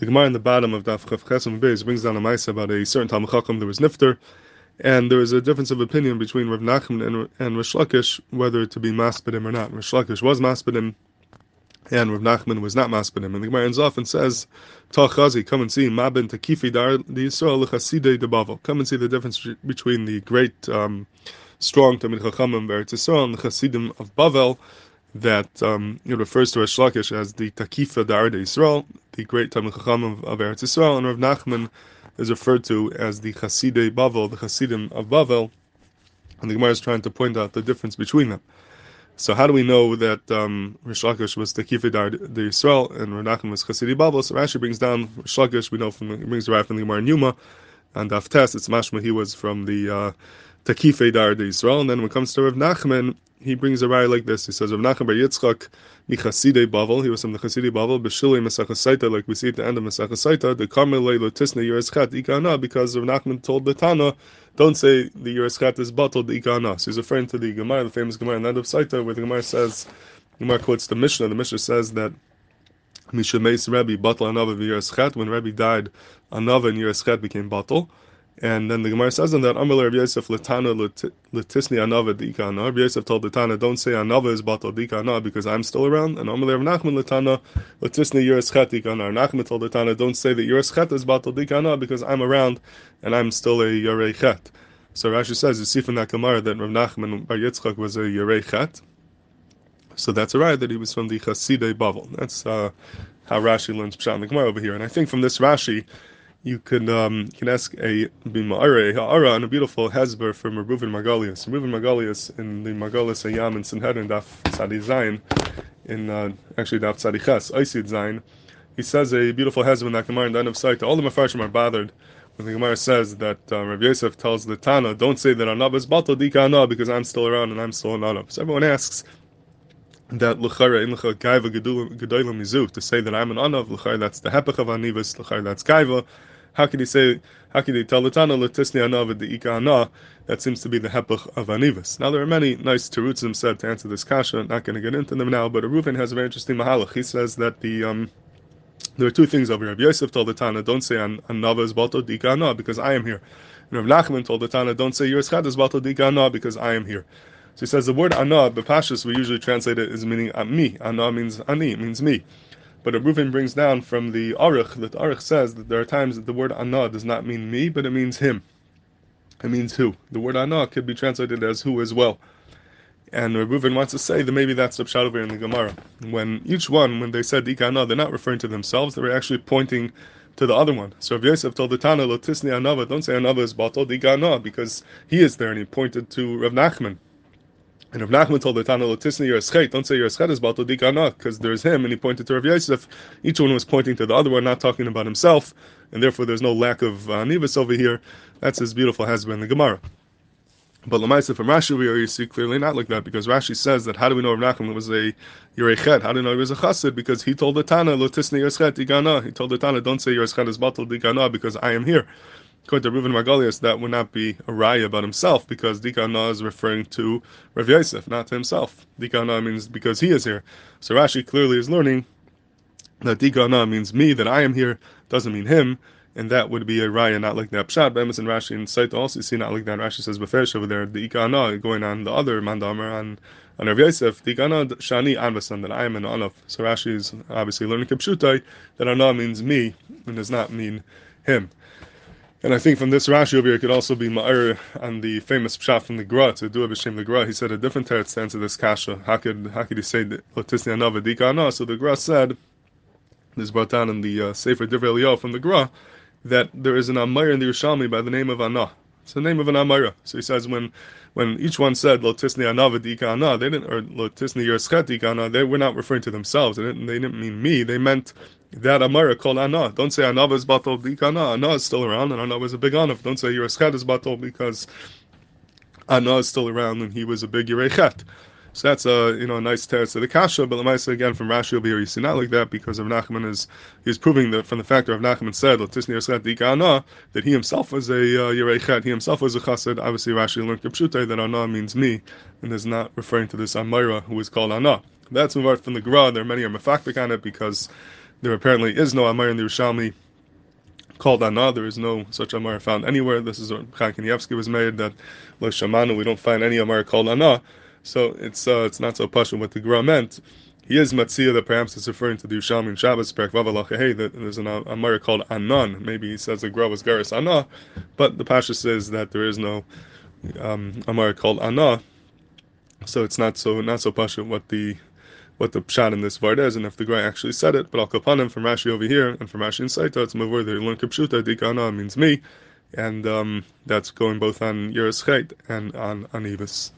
The Gemara in the bottom of Daf Chav Chesam Beis brings down a mice about a certain Talmud Chacham that was nifter, and there was a difference of opinion between Rav Nachman and, and Rish Lakish whether to be maspedim or not. Rish Lakish was maspedim, and Rav Nachman was not maspedim. And the Gemara ends off and says, Tachazi, come and see Mabin Takifi Dar the Yisrael Lechasidei de Bavel. Come and see the difference between the great um, strong Tamid Chachamim Eretz Yisrael and the Chasidim of Bavel that um, it refers to Rish as the Takifa Dar de Yisrael, the great Talmud Chacham of, of Eretz Yisrael, and Rav Nachman is referred to as the Chasidei Bavel, the Chasidim of Bavel, and the Gemara is trying to point out the difference between them. So how do we know that um, Rish Lakish was Takifa Dar de Yisrael and Rav Nachman was Chasidei Bavel? So Rashi brings down Rish Lakish, we know from, brings right from the Gemara Yuma, and Aftes, it's mashma, he was from the uh, Takife Dar de Yisrael, and then when it comes to Rav Nachman, he brings a raya like this. He says, Rav Nachman Bar Yitzchak Michasidei Bavel, he was from the Chasidei Bavel, Beshilei Mesachasaita, like we see at the end of Mesachasaita, the Karmel Lotisne Yereschat Ikana, because Rav Nachman told the Tana, don't say the Yereschat is bottled Ikana. So he's referring to the Gemara, the famous Gemara in the end of Saita, where the Gemara says, the Gemara quotes the Mishnah, the Mishnah says that Mishameis Rebbe, Batal Anava Yereschat, when Rebbe died, Anava and Yereschat became bottle. And then the Gemara says in that Amalei Rabbi Yosef Latana Latisni Anava Dikana. Rabbi Yosef told Latana, don't say Anava is Batal Dikana because I'm still around. And Amalei Rav Nachman Latana Latisni Yereschet Dikana. Nachman told Latana, don't say that Yereschet is Batal Dikana because I'm around and I'm still a Yerechet. So Rashi says, you see from that Gemara that Rav Nachman Bar Yitzchak was a Yerechet. So that's a right that he was from the Chasidei Bavel. That's uh, how Rashi learns Pshat in the Gemara over here. And I think from this Rashi, you can um, you can ask a bima'are ha'ara and a beautiful hezber from Reuven Margolius. Reuven Margolius in the Margolius HaYam in Sanhedrin Daf Tzadi Zayin in uh, actually Daf Tzadi Ches Oisid Zayin. He says a beautiful hezber in that Gemara in the end of sight. All the Mefarshim are bothered when the Gemara says that uh, Rav Yosef tells the Tana, "Don't say that Anab is batal dika because I'm still around and I'm still an Anab." So everyone asks that luchara in lucha gaiva gedolim mizu to say that I'm an anav luchara that's the hepech of anivas luchara that's gaiva how can he say? How can he tell the Tana letisni anav the ika That seems to be the hepach of anivas. Now there are many nice terutzim said to answer this kasha. Not going to get into them now, but Reuven has a very interesting mahalach. He says that the um, there are two things over here. Rabbi Yosef told the Tana, don't say anava is bato dika because I am here. And Rav Nachman told the Tana, don't say your eschad is bato dika because I am here. So he says the word ana, bepashas, we usually translate it as meaning me. Ana means ani, means me. But Reuven brings down from the Aruch that Aruch says that there are times that the word Anah does not mean me, but it means him. It means who. The word Anah could be translated as who as well. And Reuven wants to say that maybe that's the pshat over in the Gemara. When each one, when they said Ikana, they're not referring to themselves, they were actually pointing to the other one. So if Yosef told the Tana, Lotisni Anava, don't say Anava is Batal, Ikana, because he is there and he pointed to Rav Nachman. And Rav Nachman told the Tana Lotisni Yereschet, don't say Yereschet is Bato Dikana, because there's him, and he pointed to Rav Yosef. Each one was pointing to the other one, not talking about himself, and therefore there's no lack of uh, over here. That's his beautiful hezber the Gemara. But Lamaisa from Rashi, we already see clearly not like that, because Rashi says that how do we know Rav Nachman was a Yerechet? How do we know he was a Chassid? Because he told the Tana, Lotisni Yereschet Dikana. He told the Tana, don't say Yereschet is Bato Dikana, because I am here according to Reuven Margolius, that would not be a raya about himself because Dikana is referring to Rav Yosef, not to himself. Dikana means because he is here. So Rashi clearly is learning that Dikana means me, that I am here, doesn't mean him, and that would be a raya, not like that. Pshat, Bemis and Rashi and Saita also see not like that. Rashi says Befesh over there, the Ikana going on the other Mandamar on on Rav Yosef, Dikana Shani Anvasan, that I am an Anaf. So Rashi is obviously learning Kipshutai, that Anah means me, and does not mean him. And I think from this Rashi over here, it could also be Ma'ir on the famous pshat from the Gra, to do b'shem the Gra. He said a different teretz to answer this kasha. How could, how could he say Lotisni Anava Dika So the Gra said, this brought down in the uh, Sefer Divrei from the Gra, that there is an Amir in the Yerushalmi by the name of Anah. It's the name of an Amira. So he says when when each one said Lotisni Anava Dika they didn't or Lotisni Yerschet Dika Anah, they were not referring to themselves. They didn't, they didn't mean me. They meant that Amara called Anah. Don't say Anah is batal Dikana. Anah is still around, and Anah was a big Anav. Don't say Yerschet is batal because Anah is still around and he was a big Yerechet. So that's a you know a nice teretz to the kasha. But say again from Rashi over here, you see not like that because of Nachman is he's proving that from the fact of Nachman said that he himself was a uh, he himself was a chassid. Obviously Rashi learned Kipshute that Anah means me and is not referring to this Amira who is called Anah. That's moved from the Gra. There are many are mafaktik on it because there apparently is no Amira in the Yerushalmi called Anah. There is no such Amar found anywhere. This is what Chaim was made that Lo Shamanu. We don't find any Amar called Anah. So it's uh, it's not so pashut what the Gra meant. He is Matzia that perhaps it's referring to the Yerushalmi Shabbos, Perak Hey, that there's an Amar called Anan. Maybe he says the Gra was Garis Anah, but the Pasha says that there is no um, Amar called Anah. So it's not so not so pashut what the what the pshat in this vard is, and if the guy actually said it. But I'll upon him from Rashi over here and from Rashi in Saita, it's mavur they learn kipshuta dikana means me, and um, that's going both on Yeruschait and on on Evis.